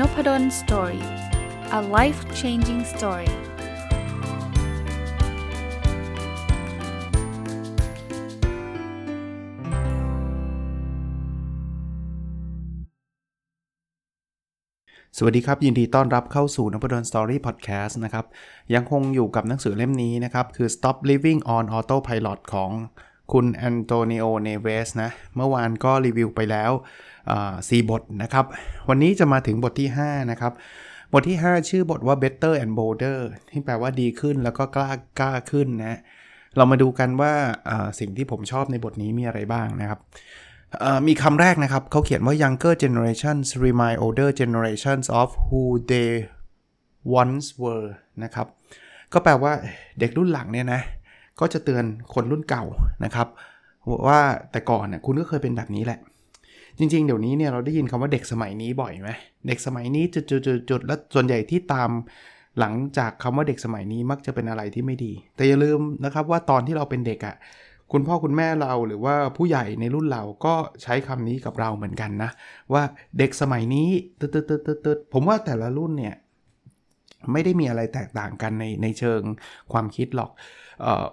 Nopadol's story a life changing story สวัสดีครับ ยินดีต้อนรับเข้าสู่นพดล story พอดแคสต์นะครับ ยังคงอยู่กับหนังสือเล่มนี้นะครับ คือ Stop Living on Autopilot ของ คุณแอนโตนิโอ เนเวสนะ เมื่อวานก็รีวิวไปแล้วสี่บทนะครับ วันนี้จะมาถึงบทที่ 5 นะครับ บทที่ 5 ชื่อบทว่า better and bolder ที่แปลว่าดีขึ้นแล้วก็กล้ากล้าขึ้นนะ เรามาดูกันว่าสิ่งที่ผมชอบในบทนี้มีอะไรบ้างนะครับ มีคำแรกนะครับ เขาเขียนว่า younger generations remind older generations of who they once were นะครับ ก็แปลว่าเด็กรุ่นหลังเนี่ยนะ ก็จะเตือนคนรุ่นเก่านะครับว่าแต่ก่อนน่ยคุณก็เคยเป็นแบบนี้แหละ จริง ๆ เดี๋ยวนี้เนี่ยเราได้ยินคำว่าเด็กสมัยนี้บ่อยไหมเด็กสมัยนี้จุดๆๆแล้วส่วนใหญ่ที่ตามหลังจากคำว่าเด็กสมัยนี้มักจะเป็นอะไรที่ไม่ดี แต่อย่าลืมนะครับว่าตอนที่เราเป็นเด็กอะ่ะคุณพ่อคุณแม่เราหรือว่าผู้ใหญ่ในรุ่นเราก็ใช้คำนี้กับเราเหมือนกันนะ ว่าเด็กสมัยนี้ตึ๊ดตึ๊ดตึ๊ดตึ๊ดผมว่าแต่ละรุ่นเนี่ย ไม่ได้มีอะไรแตกต่างกันในในเชิงความคิดหรอกเออ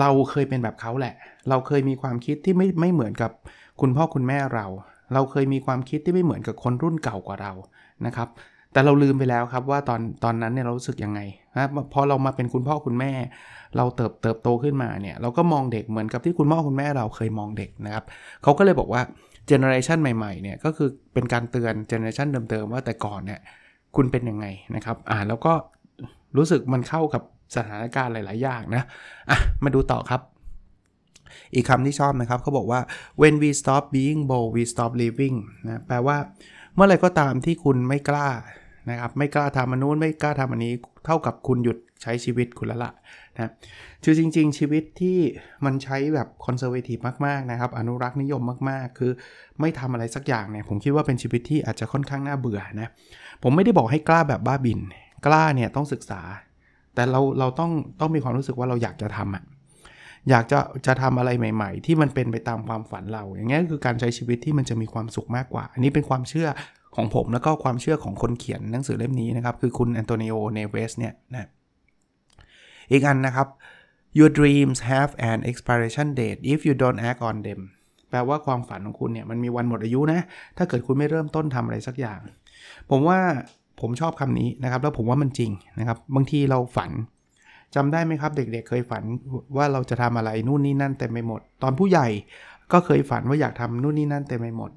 เราเคยเป็นแบบเขาแหละ เราเคยมีความคิดที่ไม่ไม่เหมือนกับคุณพ่อคุณแม่เรา เราเคยมีความคิดที่ไม่เหมือนกับคนรุ่นเก่ากว่าเรานะครับ แต่เราลืมไปแล้วครับว่าตอนตอนนั้นเนี่ยเรารู้สึกยังไงนะพอเรามาเป็นคุณพ่อคุณแม่ เราเติบเติบโตขึ้นมาเนี่ยเราก็มองเด็กเหมือนกับที่คุณพ่อคุณแม่เราเคยมองเด็กนะครับเขาก็เลยบอกว่าเจเนอเรชันใหม่ๆเนี่ยก็คือเป็นการเตือน generation เดิมๆว่าแต่ก่อนเนี่ยคุณเป็นยังไงนะครับอ่าแล้วก็รู้สึกมันเข้ากับ สถานการณ์หลาย ๆ อย่างนะอะมาดูต่อครับอีกคำที่ชอบนะครับเขาบอกว่า when we stop being bold we stop living นะแปลว่าเมื่อไรก็ตามที่คุณไม่กล้านะครับไม่กล้าทำอันนู้นไม่กล้าทำอันนี้เท่ากับคุณหยุดใช้ชีวิตคุณละละนะคือจริง ๆ ชีวิตที่มันใช้แบบ conservativeมาก ๆ นะครับ อนุรักษ์นิยมมาก ๆ คือไม่ทำอะไรสักอย่างเนี่ย ผมคิดว่าเป็นชีวิตที่อาจจะค่อนข้างน่าเบื่อนะ ผมไม่ได้บอกให้กล้าแบบบ้าบิน กล้าเนี่ยต้องศึกษา แต่เราเราต้องต้องมีความรู้สึกว่าเราอยากจะทำอะอยากจะจะทำอะไรใหม่ ๆ ที่มันเป็นไปตามความฝันเรา อย่างนี้คือการใช้ชีวิตที่มันจะมีความสุขมากกว่า อันนี้เป็นความเชื่อของผมแล้วก็ความเชื่อของคนเขียนหนังสือเล่มนี้นะครับ คือคุณแอนโตนิโอเนเวสเนี่ยนะอีกอันนะครับ your dreams have an expiration date if you don't act on them แปลว่าความฝันของคุณเนี่ยมันมีวันหมดอายุนะ ถ้าเกิดคุณไม่เริ่มต้นทำอะไรสักอย่าง ผมว่า ผมชอบคำนี้นะครับ แล้วผมว่ามันจริงนะครับ บางทีเราฝันจำได้ไหมครับเด็กๆเเคยฝันว่าเราจะทำอะไรนู่นนี่นั่นเต็มไปหมด ตอนผู้ใหญ่ก็เคยฝันว่าอยากทำนู่นนี่นั่นเต็มไปหมด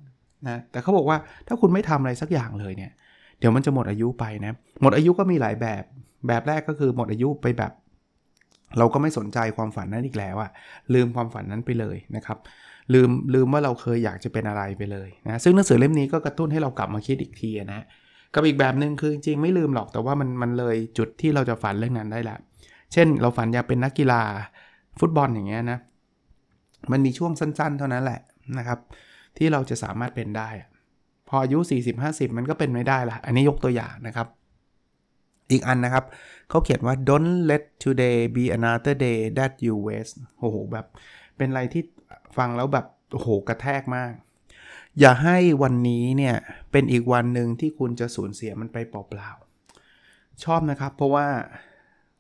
นะแต่เขาบอกว่าถ้าคุณไม่ทำอะไรสักอย่างเลยเนี่ย เดี๋ยวมันจะหมดอายุไปนะ หมดอายุก็มีหลายแบบ แบบแรกก็คือหมดอายุไปแบบ เราก็ไม่สนใจความฝันนั้นอีกแล้วอะลืมความฝันนั้นไปเลยนะครับ ลืมลืมว่าเราเคยอยากจะเป็นอะไรไปเลยนะ ซึ่งหนังสือเล่มนี้ก็กระตุ้นให้เรากลับมาคิดอีกทีนะ กับอีกแบบหนึ่งคือจริงๆไม่ลืมหรอกแต่ว่ามันมันเลยจุดที่เราจะฝันเรื่องนั้นได้แล้วเช่น เราฝันอยากเป็นนักกีฬาฟุตบอลอย่างเงี้ยนะมันมีช่วงสั้น ๆ เท่านั้นแหละนะครับ ที่เราจะสามารถเป็นได้ พออายุ 40-50 มันก็เป็นไม่ได้ละอันนี้ยกตัวอย่างนะครับ อีกอันนะครับเขาเขียนว่า don't let today be another day that you waste โอ้โหแบบ เป็นอะไรที่ฟังแล้วแบบโอ้โหกระแทกมาก อย่าให้วันนี้เนี่ยเป็นอีกวันหนึ่งที่คุณจะสูญเสียมันไปเปล่าๆ ชอบนะครับ เพราะว่า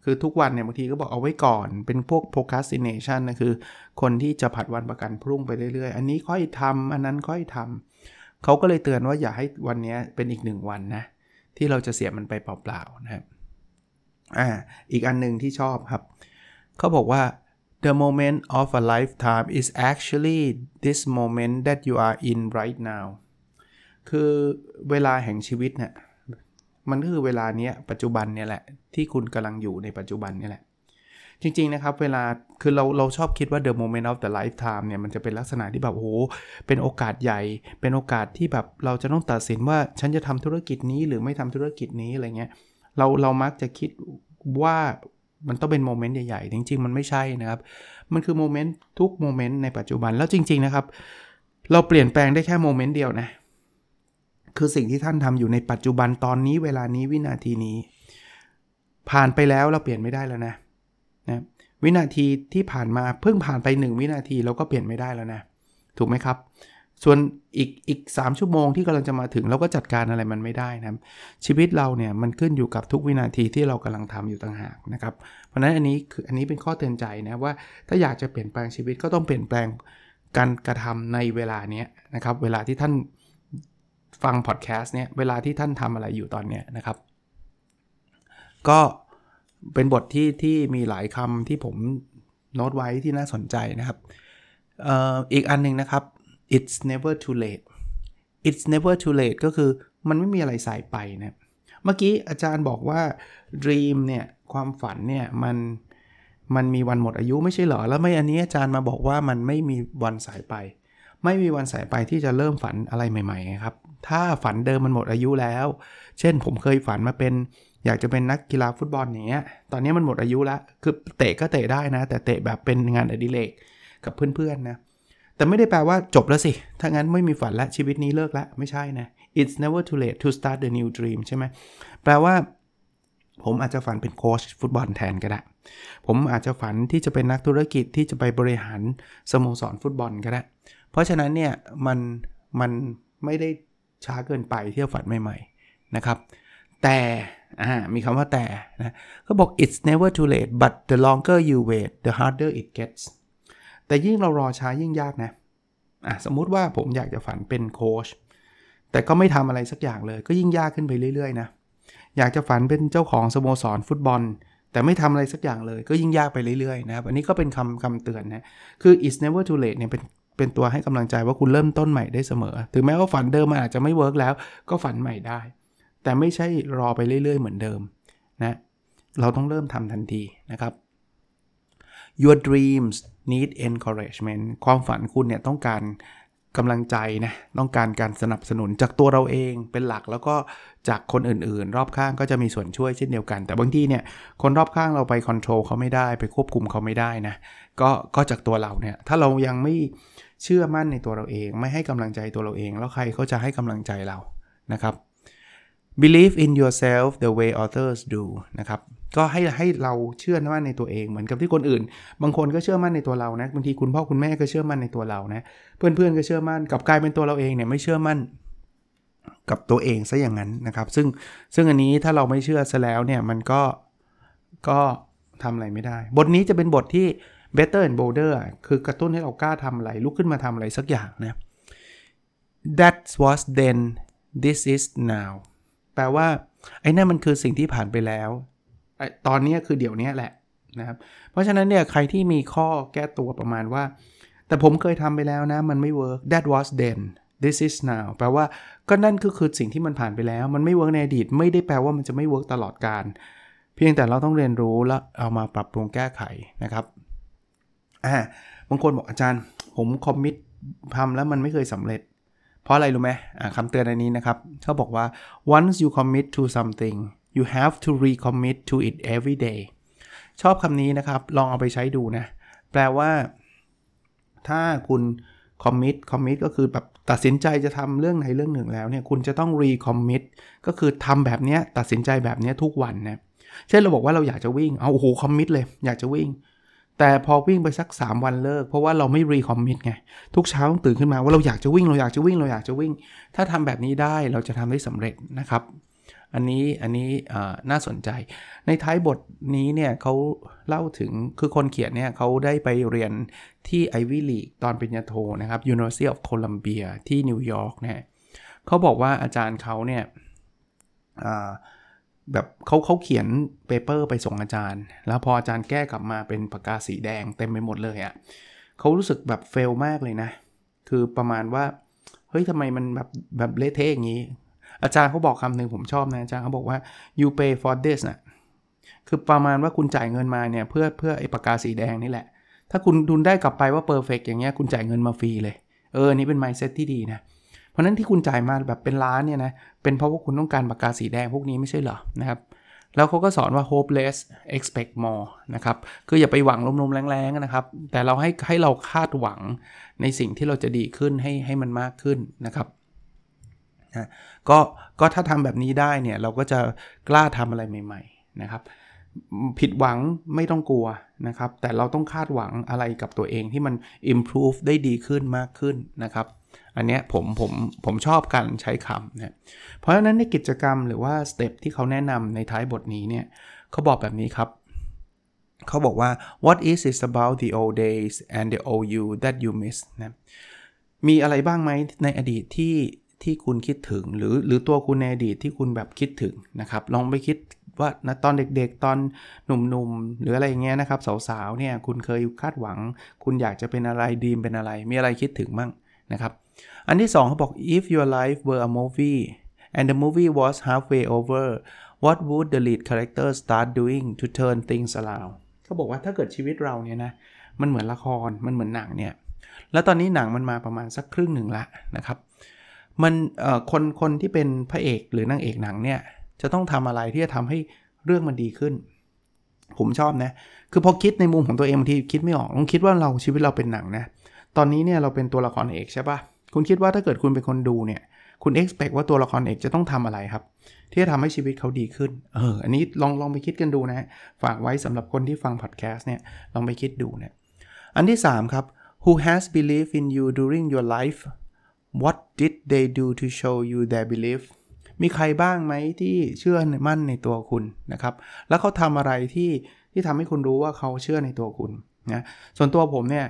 คือทุกวันเนี่ยบางทีก็บอกเอาไว้ก่อน เป็นพวก procrastination นะคือ คนที่จะผัดวันประกันพรุ่งไปเรื่อยๆ อันนี้ค่อยทำอันนั้นค่อยทำเขาก็เลยเตือนว่าอย่าให้วันนี้เป็นอีกหนึ่งวันนะ ที่เราจะเสียมันไปเปล่าๆนะครับอ่าอีกอันหนึ่งที่ชอบครับ เขาบอกว่า the moment of a lifetime is actually this moment that you are in right now คือเวลาแห่งชีวิตเนี่ยมันก็คือเวลาเนี้ยปัจจุบันเนี่ยแหละที่คุณกำลังอยู่ในปัจจุบันนี่แหละ จริง ๆ นะครับ เวลาคือเราเราชอบคิดว่า the moment of the lifetime เนี่ยมันจะเป็นลักษณะที่แบบโอ้โหเป็นโอกาสใหญ่ เป็นโอกาสที่แบบเราจะต้องตัดสินว่าฉันจะทำธุรกิจนี้หรือไม่ทำธุรกิจนี้อะไรเงี้ยเราเรามักจะคิดว่า มันต้องเป็น moment ใหญ่ๆ จริงๆ มันไม่ใช่นะครับ มันคือ moment ทุก moment ในปัจจุบัน แล้วจริง ๆ นะครับ เราเปลี่ยนแปลงได้แค่ moment เดียวนะ คือสิ่งที่ท่านทำอยู่ในปัจจุบันตอนนี้เวลานี้วินาทีนี้ ผ่านไปแล้วเราเปลี่ยนไม่ได้แล้วนะนะวินาทีที่ผ่านมาเพิ่งผ่านไป 1 วินาทีเราก็เปลี่ยนไม่ได้แล้วนะ ถูกไหมครับ ส่วนอีกอีกสชั่วโมงที่กำลังจะมาถึงเราก็จัดการอะไรมันไม่ได้นะครับ ชีวิตเราเนี่ยมันขึ้นอยู่กับทุกวินาทีที่เรากำลังทำอยู่ต่างหากนะครับ เพราะฉะนั้นอันนี้คืออันนี้เป็นข้อเตือนใจนะว่าถ้าอยากจะเปลี่ยนแปลงชีวิตก็ต้องเปลี่ยนแปลงการกระทำในเวลาเนี้ยนะครับเวลาที่ท่านฟังพอดแคสต์เนี่ยเวลาที่ท่านทำอะไรอยู่ตอนเนี้ยนะครับ ก็เป็นบทที่ที่มีหลายคำที่ผมโน้ตไว้ที่น่าสนใจนะครับอออีกอันหนึ่งนะครับ it's never too late it's never too late ก็คือมันไม่มีอะไรสายไปนะ เมื่อกี้อาจารย์บอกว่า dream เนี่ยความฝันเนี่ยมันมันมีวันหมดอายุไม่ใช่เหรอ แล้วไม่อันนี้อาจารย์มาบอกว่ามันไม่มีวันสายไป ไม่มีวันสายไปที่จะเริ่มฝันอะไรใหม่ๆครับ ถ้าฝันเดิมมันหมดอายุแล้ว เช่นผมเคยฝันมาเป็น อยากจะเป็นนักกีฬาฟุตบอลอย่างเงี้ย ตอนนี้มันหมดอายุแล้ว คือเตะก็เตะได้นะ แต่เตะแบบเป็นงานอดิเรกกับเพื่อนๆนะ แต่ไม่ได้แปลว่าจบแล้วสิ ถ้างั้นไม่มีฝันแล้วชีวิตนี้เลิกล้วไม่ใช่นะ it's never too late to start the new dream ใช่ไหมแปลว่าผมอาจจะฝันเป็นโค้ชฟุตบอลแทนก็ได้ ผมอาจจะฝันที่จะเป็นนักธุรกิจที่จะไปบริหารสโมสรฟุตบอลก็ได้ เพราะฉะนั้นเนี่ยมันมันไม่ได้ช้าเกินไปที่จะฝันใหม่ๆนะครับ แต่มีคำว่าแต่นะก็บอก it's never too late but the longer you wait the harder it gets แต่ยิ่งเรารอช้ายิ่งยากนะะสมมุติว่าผมอยากจะฝันเป็นโค้ชแต่ก็ไม่ทำอะไรสักอย่างเลย ก็ยิ่งยากขึ้นไปเรื่อยๆนะอยากจะฝันเป็นเจ้าของสโมสรฟุตบอล แต่ไม่ทำอะไรสักอย่างเลย ก็ยิ่งยากไปเรื่อยๆนะครับ อันนี้ก็เป็นคำคำเตือนนะคือ it's never too late เนี่ยเป็นเป็นตัวให้กำลังใจว่าคุณเริ่มต้นใหม่ได้เสมอ ถึงแม้ว่าฝันเดิมมันอาจจะไม่เวิร์กแล้วก็ฝันใหม่ได้ แต่ไม่ใช่รอไปเรื่อยๆ เหมือนเดิมนะเราต้องเริ่มทำทันทีนะครับ your dreams need encouragement ความฝันคุณเนี่ยต้องการกำลังใจนะต้องการการสนับสนุนจากตัวเราเองเป็นหลักแล้วก็จากคนอื่นๆ รอบข้างก็จะมีส่วนช่วยเช่นเดียวกัน แต่บางทีเนี่ยคนรอบข้างเราไปคอนโทรลเขาไม่ได้ไปควบคุมเขาไม่ได้นะก็ก็จากตัวเราเนี่ยถ้าเรายังไม่เชื่อมั่นในตัวเราเอง ไม่ให้กำลังใจตัวเราเอง แล้วใครเขาจะให้กำลังใจเรานะครับ believe in yourself the way others do นะครับ ก็ให้ให้เราเชื่อมั่นในตัวเองเหมือนกับที่คนอื่น บางคนก็เชื่อมั่นในตัวเรานะบางทีคุณพ่อคุณแม่ก็เชื่อมั่นในตัวเรานะ เพื่อนๆก็เชื่อมั่นกับกลายเป็นตัวเราเองเนี่ยไม่เชื่อมั่นกับตัวเองซะอย่างนั้นนะครับ ซึ่งซึ่งอันนี้ถ้าเราไม่เชื่อซะแล้วเนี่ยมันก็ก็ทำอะไรไม่ได้ บทนี้จะเป็นบทที่ better and bolder คือกระตุ้นให้เรากล้าทำอะไรลุกขึ้นมาทำอะไรสักอย่างนะ that was then this is now แปลว่า ไอ้นั่นมันคือสิ่งที่ผ่านไปแล้ว ตอนนี้คือเดี๋ยวนี้แหละนะครับ เพราะฉะนั้นเนี่ยใครที่มีข้อแก้ตัวประมาณว่า แต่ผมเคยทำไปแล้วนะ มันไม่ work that was then this is now แปลว่าก็นั่นก็คือสิ่งที่มันผ่านไปแล้ว มันไม่ work ในอดีต ไม่ได้แปลว่ามันจะไม่ work ตลอดการ เพียงแต่เราต้องเรียนรู้แล้วเอามาปรับปรุงแก้ไขนะครับอ่าบางคนบอกอาจารย์ ผมคอมมิตทำแล้วมันไม่เคยสำเร็จ เพราะอะไรรู้ไหมคำเตือนอันนี้นะครับเขาบอกว่า once you commit to something you have to recommit to it every day ชอบคำนี้นะครับ ลองเอาไปใช้ดูนะ แปลว่า ถ้าคุณ commit commit ก็คือแบบตัดสินใจจะทำเรื่องไหนเรื่องหนึ่งแล้วเนี่ยคุณจะต้อง recommit ก็คือทำแบบนี้ตัดสินใจแบบนี้ทุกวันนะเช่นเราบอกว่าเราอยากจะวิ่งเอาโอ้โห commit เลย อยากจะวิ่ง แต่พอวิ่งไปสัก 3 วันเลิก เพราะว่าเราไม่ recommit ไง ทุกเช้าต้องตื่นขึ้นมาว่าเราอยากจะวิ่งเราอยากจะวิ่งเราอยากจะวิ่ง ถ้าทำแบบนี้ได้เราจะทำได้สำเร็จนะครับ อันนี้อันนี้น่าสนใจ ในท้ายบทนี้เนี่ยเขาเล่าถึงคือคนเขียนเนี่ยเขาได้ไปเรียนที่ Ivy League ตอนปริญญาโทนะครับ University of Columbia ที่นิวยอร์กเนะเขาบอกว่าอาจารย์เขาเนี่ยแบบเขาเขาเขียน paper ไปส่งอาจารย์ แล้วพออาจารย์แก้กลับมาเป็นปากกาสีแดงเต็มไปหมดเลยอะ่ะเขารู้สึกแบบเฟลมากเลยนะ คือประมาณว่า เฮ้ยทำไมมันแบบแบบเละเทะอย่างนี้ อาจารย์เขาบอกคำหนึ่งผมชอบนะอาจารย์เขาบอกว่า you pay for this นะคือประมาณว่าคุณจ่ายเงินมาเนี่ยเพื่อเพื่อไอ้ปากกาสีแดงนี่แหละ ถ้าคุณดุนได้กลับไปว่า perfect อย่างเงี้ยคุณจ่ายเงินมาฟรีเลย เออนี่เป็น mindset ที่ดีนะเพราะนั้นที่คุณจ่ายมาแบบเป็นล้านเนี่ยนะเป็นเพราะว่าคุณต้องการปากกาสีแดงพวกนี้ไม่ใช่เหรอนะครับแล้วเขาก็สอนว่า hopeless expect more นะครับ คืออย่าไปหวังลมๆแรงๆนะครับ แต่เราให้ให้เราคาดหวังในสิ่งที่เราจะดีขึ้นให้ให้มันมากขึ้นนะครับ นะก็ก็ถ้าทำแบบนี้ได้เนี่ยเราก็จะกล้าทำอะไรใหม่ ๆนะครับ ผิดหวังไม่ต้องกลัวนะครับ แต่เราต้องคาดหวังอะไรกับตัวเองที่มัน improve ได้ดีขึ้นมากขึ้นนะครับ อันเนี้ยผมผมผมชอบการใช้คำนะเพราะฉะนั้นในกิจกรรมหรือว่าสเต็ปที่เขาแนะนำในท้ายบทนี้เนี่ยเขาบอกแบบนี้ครับเขาบอกว่า what is it about the old days and the old you that you miss นะมีอะไรบ้างไหมในอดีตที่ ที่คุณคิดถึง หรือหรือตัวคุณในอดีตที่คุณแบบคิดถึงนะครับ ลองไปคิดว่านะตอนเด็กๆ ตอนหนุ่มๆ หรืออะไรอย่างเงี้ยนะครับ สาวๆ เนี่ยคุณเคยคาดหวัง คุณอยากจะเป็นอะไรดีมเป็นอะไร มีอะไรคิดถึงมั่งนะครับ อันที่2เขาบอก if your life were a movie and the movie was halfway over what would the lead character start doing to turn things around เขาบอกว่าถ้าเกิดชีวิตเราเนี่ยนะมันเหมือนละครมันเหมือนหนังเนี่ยแล้วตอนนี้หนังมันมาประมาณสักครึ่งหนึ่งละนะครับ มันคนคนที่เป็นพระเอกหรือนางเอกหนังเนี่ยจะต้องทำอะไรที่จะทำให้เรื่องมันดีขึ้น ผมชอบนะ คือพอคิดในมุมของตัวเองบางทีคิดไม่ออกลองคิดว่าเราชีวิตเราเป็นหนังนะ ตอนนี้เนี่ยเราเป็นตัวละครเอกใช่ปะคุณคิดว่าถ้าเกิดคุณเป็นคนดูเนี่ย คุณ expect ว่าตัวละครเอกจะต้องทำอะไรครับ ที่จะทำให้ชีวิตเขาดีขึ้น เออ อันนี้ลองลองไปคิดกันดูนะ ฝากไว้สำหรับคนที่ฟังพอดแคสต์เนี่ย ลองไปคิดดูเนี่ย อันที่ 3 ครับ who has believed in you during your life what did they do to show you their belief มีใครบ้างไหมที่เชื่อมั่นในตัวคุณนะครับ แล้วเขาทำอะไรที่ที่ทำให้คุณรู้ว่าเขาเชื่อในตัวคุณนะส่วนตัวผมเนี่ย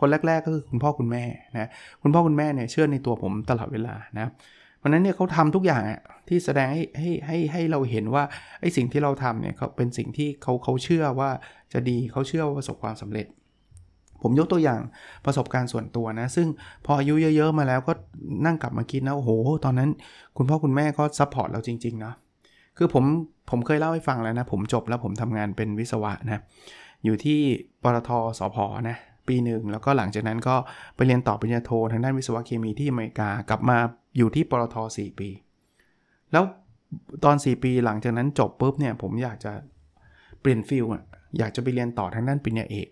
คนแรก ๆ ก็คือคุณพ่อคุณแม่นะคุณพ่อคุณแม่เนี่ยเชื่อในตัวผมตลอดเวลานะเพราะนั้นเนี่ยเขาทำทุกอย่างอะที่แสดงให้ให้ให้ให้เราเห็นว่าไอ้สิ่งที่เราทำเนี่ยเขาเป็นสิ่งที่เขาเขาเชื่อว่าจะดีเขาเชื่อว่าประสบความสำเร็จ ผมยกตัวอย่างประสบการณ์ส่วนตัวนะ ซึ่งพออายุเยอะ ๆ มาแล้วก็นั่งกลับมาคิดนะโอ้โห ตอนนั้นคุณพ่อคุณแม่ก็ support เราจริงๆนะคือผมผมเคยเล่าให้ฟังแล้วนะ ผมจบแล้วผมทำงานเป็นวิศวะนะ อยู่ที่ปตทสพนะปีหนึ่งแล้วก็หลังจากนั้นก็ไปเรียนต่อปริญญาโททางด้านวิศวะเคมีที่อเมริกากลับมาอยู่ที่ปตท4ปี แล้วตอน 4 ปีหลังจากนั้นจบปุ๊บเนี่ยผมอยากจะเปลี่ยนฟิลอยากจะไปเรียนต่อทางด้านปริญญาเอก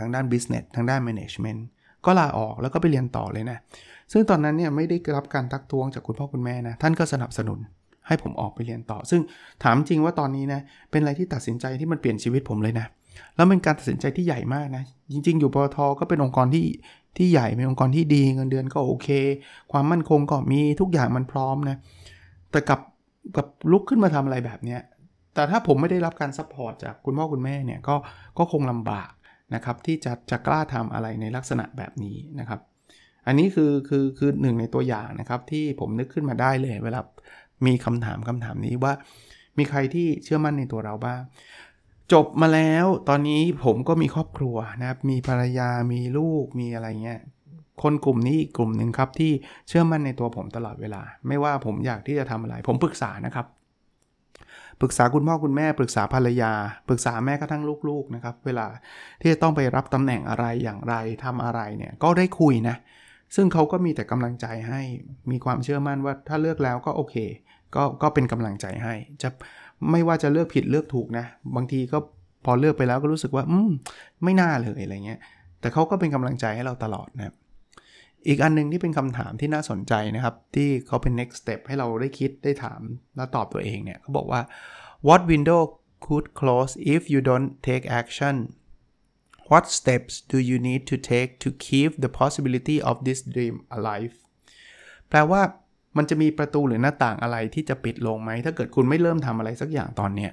ทางด้าน business ทางด้าน management ก็ลาออกแล้วก็ไปเรียนต่อเลยนะ ซึ่งตอนนั้นเนี่ยไม่ได้รับการทักท้วงจากคุณพ่อคุณแม่นะ ท่านก็สนับสนุนให้ผมออกไปเรียนต่อ ซึ่งถามจริงว่าตอนนี้นะ เป็นอะไรที่ตัดสินใจที่มันเปลี่ยนชีวิตผมเลยนะ แล้วเป็นการตัดสินใจที่ใหญ่มากนะ จริง ๆ อยู่ปตทก็เป็นองค์กรที่ที่ใหญ่ เป็นองค์กรที่ดี เงินเดือนก็โอเค ความมั่นคงก็มี ทุกอย่างมันพร้อมนะ แต่กลับกลับลุกขึ้นมาทำอะไรแบบเนี้ยแต่ถ้าผมไม่ได้รับการ support จากคุณพ่อคุณแม่เนี่ย ก็ ก็คงลำบาก นะครับที่จะจะกล้าทำอะไรในลักษณะแบบนี้นะครับ อันนี้คือคือคือหนึ่งในตัวอย่างนะครับที่ผมนึกขึ้นมาได้เลย เวลามีคำถามคำถามนี้ว่า มีใครที่เชื่อมั่นในตัวเราบ้างจบมาแล้วตอนนี้ผมก็มีครอบครัวนะครับมีภรรยามีลูกมีอะไรเงี้ยคนกลุ่มนี้อีกกลุ่มหนึ่งครับที่เชื่อมั่นในตัวผมตลอดเวลา ไม่ว่าผมอยากที่จะทำอะไร ผมปรึกษานะครับ ปรึกษาคุณพ่อคุณแม่ปรึกษาภรรยา ปรึกษาแม่กระทั่งลูกๆนะครับเวลาที่จะต้องไปรับตำแหน่งอะไรอย่างไรทำอะไรเนี่ยก็ได้คุยนะซึ่งเขาก็มีแต่กำลังใจให้มีความเชื่อมั่นว่าถ้าเลือกแล้วก็โอเค ก็ก็เป็นกำลังใจให้จะไม่ว่าจะเลือกผิดเลือกถูกนะ บางทีก็พอเลือกไปแล้วก็รู้สึกว่า อืม ไม่น่าเลยอะไรเงี้ย แต่เขาก็เป็นกำลังใจให้เราตลอดนะครับ อีกอันนึงที่เป็นคำถามที่น่าสนใจนะครับ ที่เขาเป็น next step ให้เราได้คิดได้ถามแล้วตอบตัวเองเนี่ยเขาบอกว่า what window could close if you don't take action what steps do you need to take to keep the possibility of this dream alive แปลว่ามันจะมีประตูหรือหน้าต่างอะไรที่จะปิดลงไหม ถ้าเกิดคุณไม่เริ่มทำอะไรสักอย่างตอนเนี้ย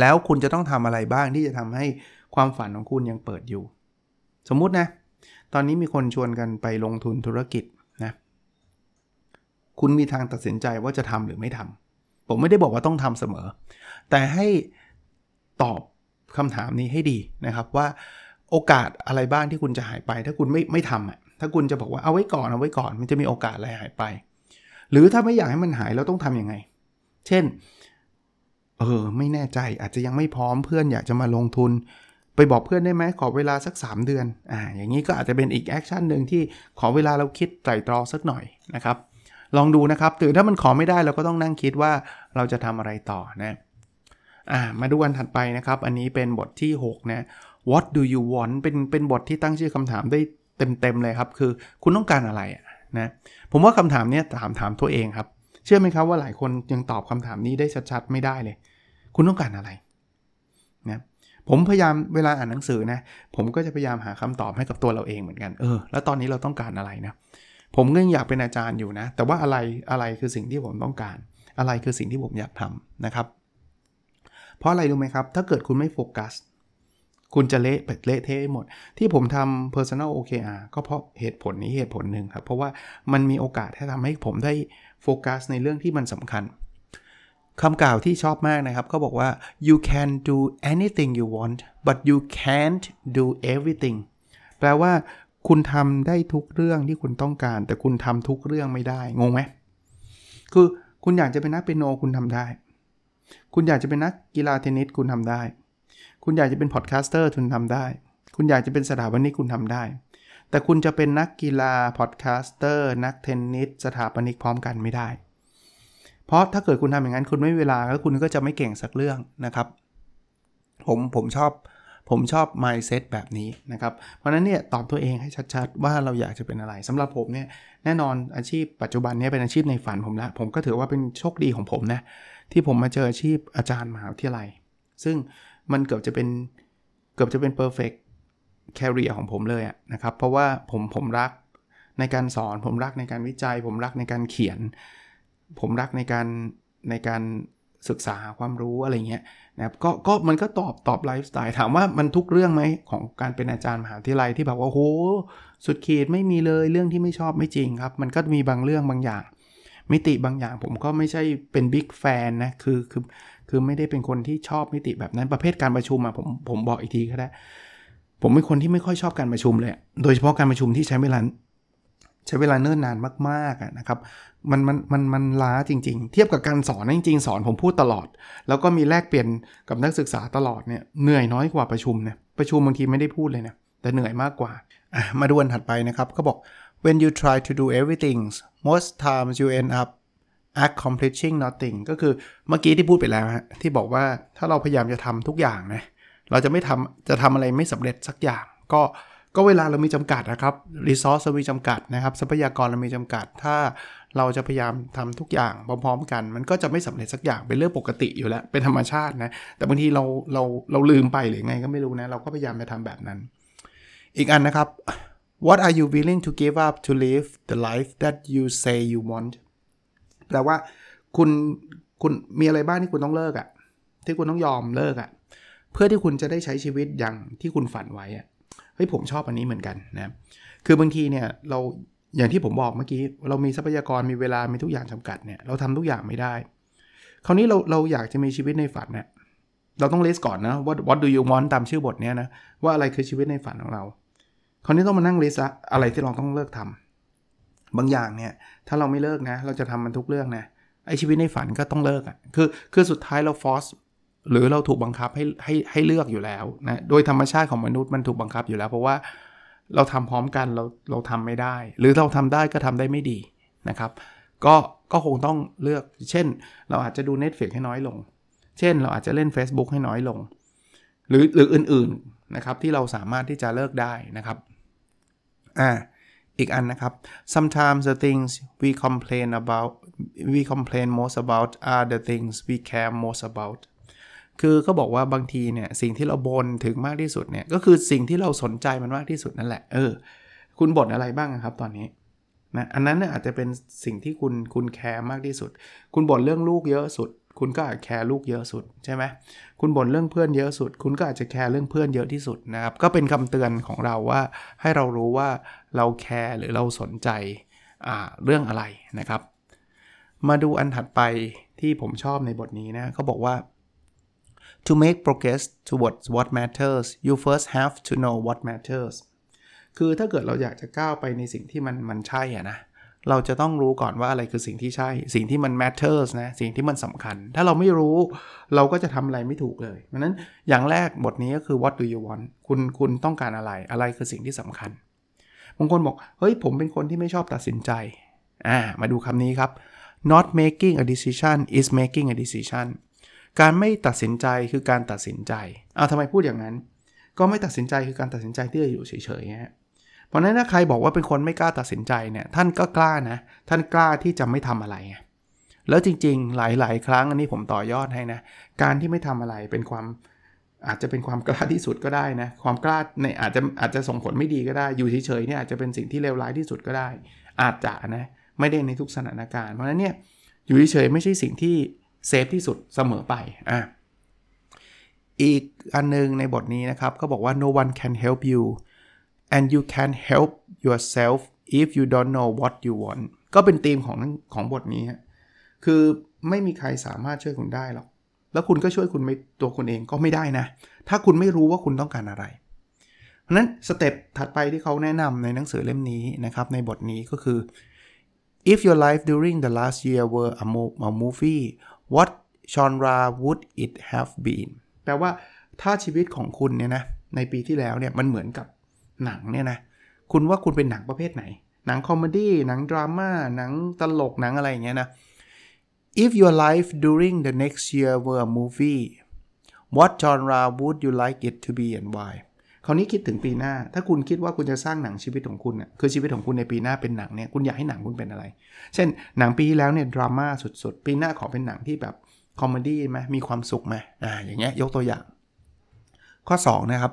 แล้วคุณจะต้องทำอะไรบ้างที่จะทำให้ความฝันของคุณยังเปิดอยู่ สมมุตินะ ตอนนี้มีคนชวนกันไปลงทุนธุรกิจนะคุณมีทางตัดสินใจว่าจะทำหรือไม่ทำผมไม่ได้บอกว่าต้องทำเสมอ แต่ให้ตอบคำถามนี้ให้ดีนะครับว่าโอกาสอะไรบ้างที่คุณจะหายไป ถ้าคุณไม่ไม่ทำอะถ้าคุณจะบอกว่าเอาไว้ก่อนเอาไว้ก่อนมันจะมีโอกาสอะไรหายไป หรือถ้าไม่อยากให้มันหายเราต้องทํำยังไง เช่นเออไม่แน่ใจอาจจะยังไม่พร้อมเพื่อนอยากจะมาลงทุน ไปบอกเพื่อนได้ไหมขอเวลาสัก 3 เดือนอ่าอย่างนี้ก็อาจจะเป็นอีก action หนึ่งที่ขอเวลาเราคิดไตร่ตรองสักหน่อยนะครับ ลองดูนะครับคือถ้ามันขอไม่ได้เราก็ต้องนั่งคิดว่าเราจะทำอะไรต่อนะอ่ามาดูอันถัดไปนะครับ อันนี้เป็นบทที่6นะ what do you want เป็นเป็นบทที่ตั้งชื่อคำถามได้เต็มๆเลยครับ คือคุณต้องการอะไรนะผมว่าคำถามนี้ถามถามตัวเองครับ เชื่อไหมครับว่าหลายคนยังตอบคำถามนี้ได้ชัดๆ ไม่ได้เลย คุณต้องการอะไรนะ ผมพยายามเวลาอ่านหนังสือนะผมก็จะพยายามหาคำตอบให้กับตัวเราเองเหมือนกันเออแล้วตอนนี้เราต้องการอะไรนะผมก็ยังอยากเป็นอาจารย์อยู่นะ แต่ว่าอะไรอะไรคือสิ่งที่ผมต้องการ อะไรคือสิ่งที่ผมอยากทำนะครับ เพราะอะไรรู้ไหมครับ ถ้าเกิดคุณไม่โฟกัส คุณจะเละเละเทะหมด ที่ผมทำ personal OKR ก็เพราะเหตุผลนี้เหตุผลหนึ่งครับ เพราะว่ามันมีโอกาสที่ทำให้ผมได้โฟกัสในเรื่องที่มันสำคัญ คำกล่าวที่ชอบมากนะครับเขาบอกว่า you can do anything you want but you can't do everything แปลว่าคุณทำได้ทุกเรื่องที่คุณต้องการ แต่คุณทำทุกเรื่องไม่ได้ งงไหม คือคุณอยากจะเป็นนักเปียโนคุณทำได้ คุณอยากจะเป็นนักกีฬาเทนนิสคุณทำได้ คุณอยากจะเป็น podcaster คุณทำได้ คุณอยากจะเป็นสถาปนิกคุณทำได้ แต่คุณจะเป็นนักกีฬา podcaster นักเทนนิสสถาปนิกพร้อมกันไม่ได้ เพราะถ้าเกิดคุณทำอย่างนั้น คุณไม่เวลาแล้วคุณก็จะไม่เก่งสักเรื่องนะครับ ผมผมชอบผมชอบ mindset แบบนี้นะครับ เพราะนั้นเนี่ยตอบตัวเองให้ชัดๆ ว่าเราอยากจะเป็นอะไรสำหรับผมเนี่ยแน่นอนอาชีพปัจจุบันเนี้เป็นอาชีพในฝันผมละผมก็ถือว่าเป็นโชคดีของผมนะที่ผมมาเจออาชีพอาจารย์มหาวิทยาลัย ซึ่งมันเกือบจะเป็นเกือบจะเป็น perfect career ของผมเลยนะครับ เพราะว่าผมผมรักในการสอนผมรักในการวิจัย ผมรักในการเขียน ผมรักในการในการศึกษาความรู้อะไรเงี้ยนะครับก็ก็มันก็ตอบตอบไลฟ์สไตล์ถามว่ามันทุกเรื่องไหมของการเป็นอาจารย์มหาวิทยาลัยที่แบบว่าโหสุดขีดไม่มีเลยเรื่องที่ไม่ชอบไม่จริงครับ มันก็มีบางเรื่องบางอย่าง มิติบางอย่างผมก็ไม่ใช่เป็นบิ๊กแฟนนะคือคือคือไม่ได้เป็นคนที่ชอบมิติแบบนั้นประเภทการประชุมอะผมผมบอกอีกทีก็ได้ ผมเป็นคนที่ไม่ค่อยชอบการประชุมเลย โดยเฉพาะการประชุมที่ใช้เวลา ใช้เวลาเนิ่นนานมากๆนะครับมันมันมันมันล้าจริง ๆ เทียบกับการสอนจริง ๆ สอนผมพูดตลอด แล้วก็มีแลกเปลี่ยนกับนักศึกษาตลอดเนี่ยเหนื่อยน้อยกว่าประชุมเนี่ยประชุมบางทีไม่ได้พูดเลยนะแต่เหนื่อยมากกว่ามาดูอันถัดไปนะครับเขาบอก when you try to do everything most times you end up accomplishing nothing ก็คือเมื่อกี้ที่พูดไปแล้วฮะที่บอกว่าถ้าเราพยายามจะทำทุกอย่างนะเราจะไม่ทำจะทำอะไรไม่สำเร็จสักอย่าง ก็ ก็เวลาเรามีจำกัดนะครับรีซอสเรามีจำกัดนะครับ ทรัพยากรเรามีจำกัด ถ้าเราจะพยายามทำทุกอย่างพร้อมๆ กัน มันก็จะไม่สำเร็จสักอย่างเป็นเรื่องปกติอยู่แล้ว เป็นธรรมชาตินะแต่บางทีเราเราเราลืมไปหรือไงก็ไม่รู้นะ เราก็พยายามไปทำแบบนั้น อีกอันนะครับ what are you willing to give up to live the life that you say you want แปลว่าคุณคุณมีอะไรบ้างที่คุณต้องเลิกอะ่ะที่คุณต้องยอมเลิกอะ่ะเพื่อที่คุณจะได้ใช้ชีวิตอย่างที่คุณฝันไว้อะ่ะ ฮ้ยผมชอบอันนี้เหมือนกันนะคือบางทีเนี่ยเราอย่างที่ผมบอกเมื่อกี้เรามีทรัพยากรมีเวลามีทุกอย่างจำกัดเนี่ยเราทำทุกอย่างไม่ได้ คราวนี้เราเราอยากจะมีชีวิตในฝันเนี่ยเราต้องเลสก่อนนะว่า what do you want ตามชื่อบทเนี้ยนะว่าอะไรคือชีวิตในฝันของเรา คราวนี้ต้องมานั่งเลสอะไรที่เราต้องเลิกทำบางอย่างเนี่ยถ้าเราไม่เลิกนะ เราจะทำมันทุกเรื่องนะไอชีวิตในฝันก็ต้องเลิกอะ่ะคือคือสุดท้ายเราฟอส หรือเราถูกบังคับให้ให้ให้เลือกอยู่แล้วนะโดยธรรมชาติของมนุษย์มันถูกบังคับอยู่แล้ว เพราะว่าเราทำพร้อมกันเราเราทำไม่ได้ หรือเราทำได้ก็ทำได้ไม่ดีนะครับก็ก็คงต้องเลือก เช่น เราอาจจะดู Netflix ให้น้อยลง เช่น เราอาจจะเล่น Facebook ให้น้อยลง หรือหรืออื่นๆนะครับที่เราสามารถที่จะเลิกได้นะครับอ่าอีกอันนะครับ sometimes the things we complain about we complain most about are the things we care most about คือก็บอกว่าบางทีเนี่ยสิ่งที่เราบนถึงมากที่สุดเนี่ยก็คือสิ่งที่เราสนใจมันมากที่สุดนั่นแหละเออคุณบ่นอะไรบ้างครับตอนนี้นะอันนั้นเนี่ยอาจจะเป็นสิ่งที่คุณคุณแคร์มากที่สุด คุณบ่นเรื่องลูกเยอะสุด คุณก็อาจแคร์ลูกเยอะสุดใช่ไหมคุณบ่นเรื่องเพื่อนเยอะสุด คุณก็อาจจะแคร์เรื่องเพื่อนเยอะที่สุดนะครับก็เป็นคำเตือนของเราว่าให้เรารู้ว่าเราแคร์หรือเราสนใจอ่าเรื่องอะไรนะครับ มาดูอันถัดไปที่ผมชอบในบทนี้นะเขาบอกว่า to make progress towards what matters you first have to know what matters คือถ้าเกิดเราอยากจะก้าวไปในสิ่งที่มันมันใช่อะนะ เราจะต้องรู้ก่อนว่าอะไรคือสิ่งที่ใช่ สิ่งที่มัน matters นะ สิ่งที่มันสำคัญ ถ้าเราไม่รู้เราก็จะทำอะไรไม่ถูกเลยเพราะนั้นอย่างแรกบทนี้ก็คือ what do you want คุณคุณต้องการอะไร อะไรคือสิ่งที่สำคัญ บางคนบอก เฮ้ยผมเป็นคนที่ไม่ชอบตัดสินใจ อ่า มาดูคำนี้ครับ not making a decision is making a decision การไม่ตัดสินใจคือการตัดสินใจเอาทำไมพูดอย่างนั้น ก็ไม่ตัดสินใจคือการตัดสินใจที่จะอยู่เฉยๆฮะเพราะนั้นถ้าใครบอกว่าเป็นคนไม่กล้าตัดสินใจเนี่ยท่านก็กล้านะ ท่านกล้าที่จะไม่ทำอะไร แล้วจริงๆ หลายๆ ครั้งอันนี้ผมต่อยอดให้นะ การที่ไม่ทำอะไรเป็นความอาจจะเป็นความกล้าที่สุดก็ได้นะ ความกล้าในอาจจะอาจจะส่งผลไม่ดีก็ได้ อยู่เฉยๆเนี่ยอาจจะเป็นสิ่งที่เลวร้ายที่สุดก็ได้ อาจจะนะ ไม่ได้ในทุกสถานการณ์ เพราะฉะนั้นเนี่ยอยู่เฉยๆไม่ใช่สิ่งที่ เซฟที่สุดเสมอไปอะอีกอันนึงในบทนี้นะครับก็บอกว่า no one can help you and you can help yourself if you don't know what you want ก็เป็นธีมของของบทนี้คือไม่มีใครสามารถช่วยคุณได้หรอก แล้วคุณก็ช่วยคุณไม่ตัวคุณเองก็ไม่ได้นะ ถ้าคุณไม่รู้ว่าคุณต้องการอะไร เพราะนั้นสเต็ปถัดไปที่เขาแนะนำในหนังสือเล่มนี้นะครับ ในบทนี้ก็คือ if your life during the last year were a, mo a movie what genre would it have been แปลว่าถ้าชีวิตของคุณเนี่ยนะในปีที่แล้วเนี่ยมันเหมือนกับหนังเนี่ยนะคุณว่าคุณเป็นหนังประเภทไหน หนังคอมเมดี้หนังดราม่าหนังตลกหนังอะไรอย่างเงี้ยนะ if your life during the next year were a movie what genre would you like it to be and why ราวนี้คิดถึงปีหน้า ถ้าคุณคิดว่าคุณจะสร้างหนังชีวิตของคุณน่ะคือชีวิตของคุณในปีหน้าเป็นหนังเนี่ยคุณอยากให้หนังคุณเป็นอะไร เช่นหนังปีที่แล้วเนี่ยดราม่าสุดๆ ปีหน้าขอเป็นหนังที่แบบคอมเมดี้ไหมมีความสุขไหมอ่าอย่างเงี้ยยกตัวอย่าง ข้อ 2 นะครับ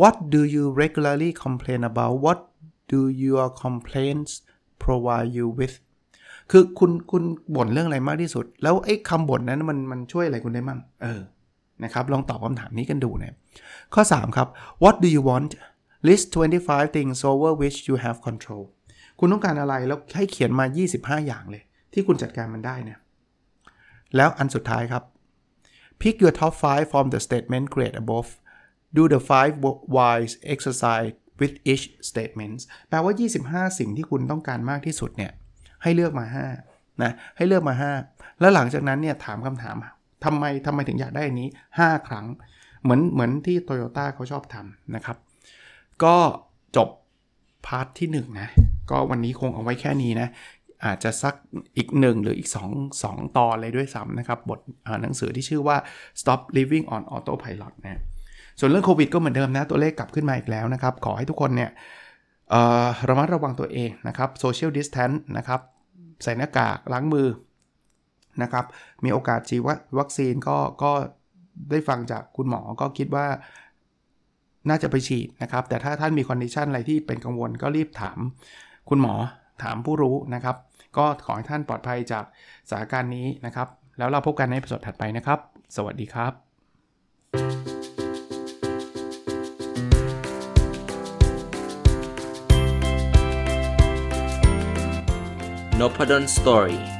what do you regularly complain about what do your complaints provide you with คือคุณคุณบ่นเรื่องอะไรมากที่สุด แล้วไอ้คำบ่นนั้นมันมันช่วยอะไรคุณได้มั่งเออ นะครับลองตอบคำถามนี้กันดูนะข้อ 3 ครับ what do you want list 25 things over which you have control คุณต้องการอะไรแล้วให้เขียนมา 25 อย่างเลย ที่คุณจัดการมันได้เนี่ยแล้วอันสุดท้ายครับ pick your top 5 from the statement create above do the 5 whys exercise with each statement แปลว่า 25 สิ่งที่คุณต้องการมากที่สุดเนี่ยให้เลือกมา5นะให้เลือกมา 5 แล้วหลังจากนั้นเนี่ยถามคำถาม ทำไมทำไมถึงอยากได้อันนี้ 5 ครั้ง เหมือนเหมือนที่ Toyota เขาชอบทำนะครับ ก็จบพาร์ทที่ 1 นะ ก็วันนี้คงเอาไว้แค่นี้นะ อาจจะสักอีกหนึ่งหรืออีก 2 2 ตอนเลยด้วยซ้ำนะครับ บทหนังสือที่ชื่อว่า stop living on autopilot นะส่วนเรื่องโควิดก็เหมือนเดิมนะ ตัวเลขกลับขึ้นมาอีกแล้วนะครับ ขอให้ทุกคนเนี่ยระมัดระวังตัวเองนะครับ social distance นะครับ ใส่หน้ากากล้างมือ นะครับ มีโอกาสฉีดวัคซีนก็ก็ได้ฟังจากคุณหมอก็คิดว่าน่าจะไปฉีดนะครับ แต่ถ้าท่านมี condition อะไรที่เป็นกังวลก็รีบถามคุณหมอถามผู้รู้นะครับ ก็ขอให้ท่านปลอดภัยจากสถานการณ์นี้นะครับ แล้วเราพบกันในสดถัดไปนะครับ สวัสดีครับ n o p a d o n Story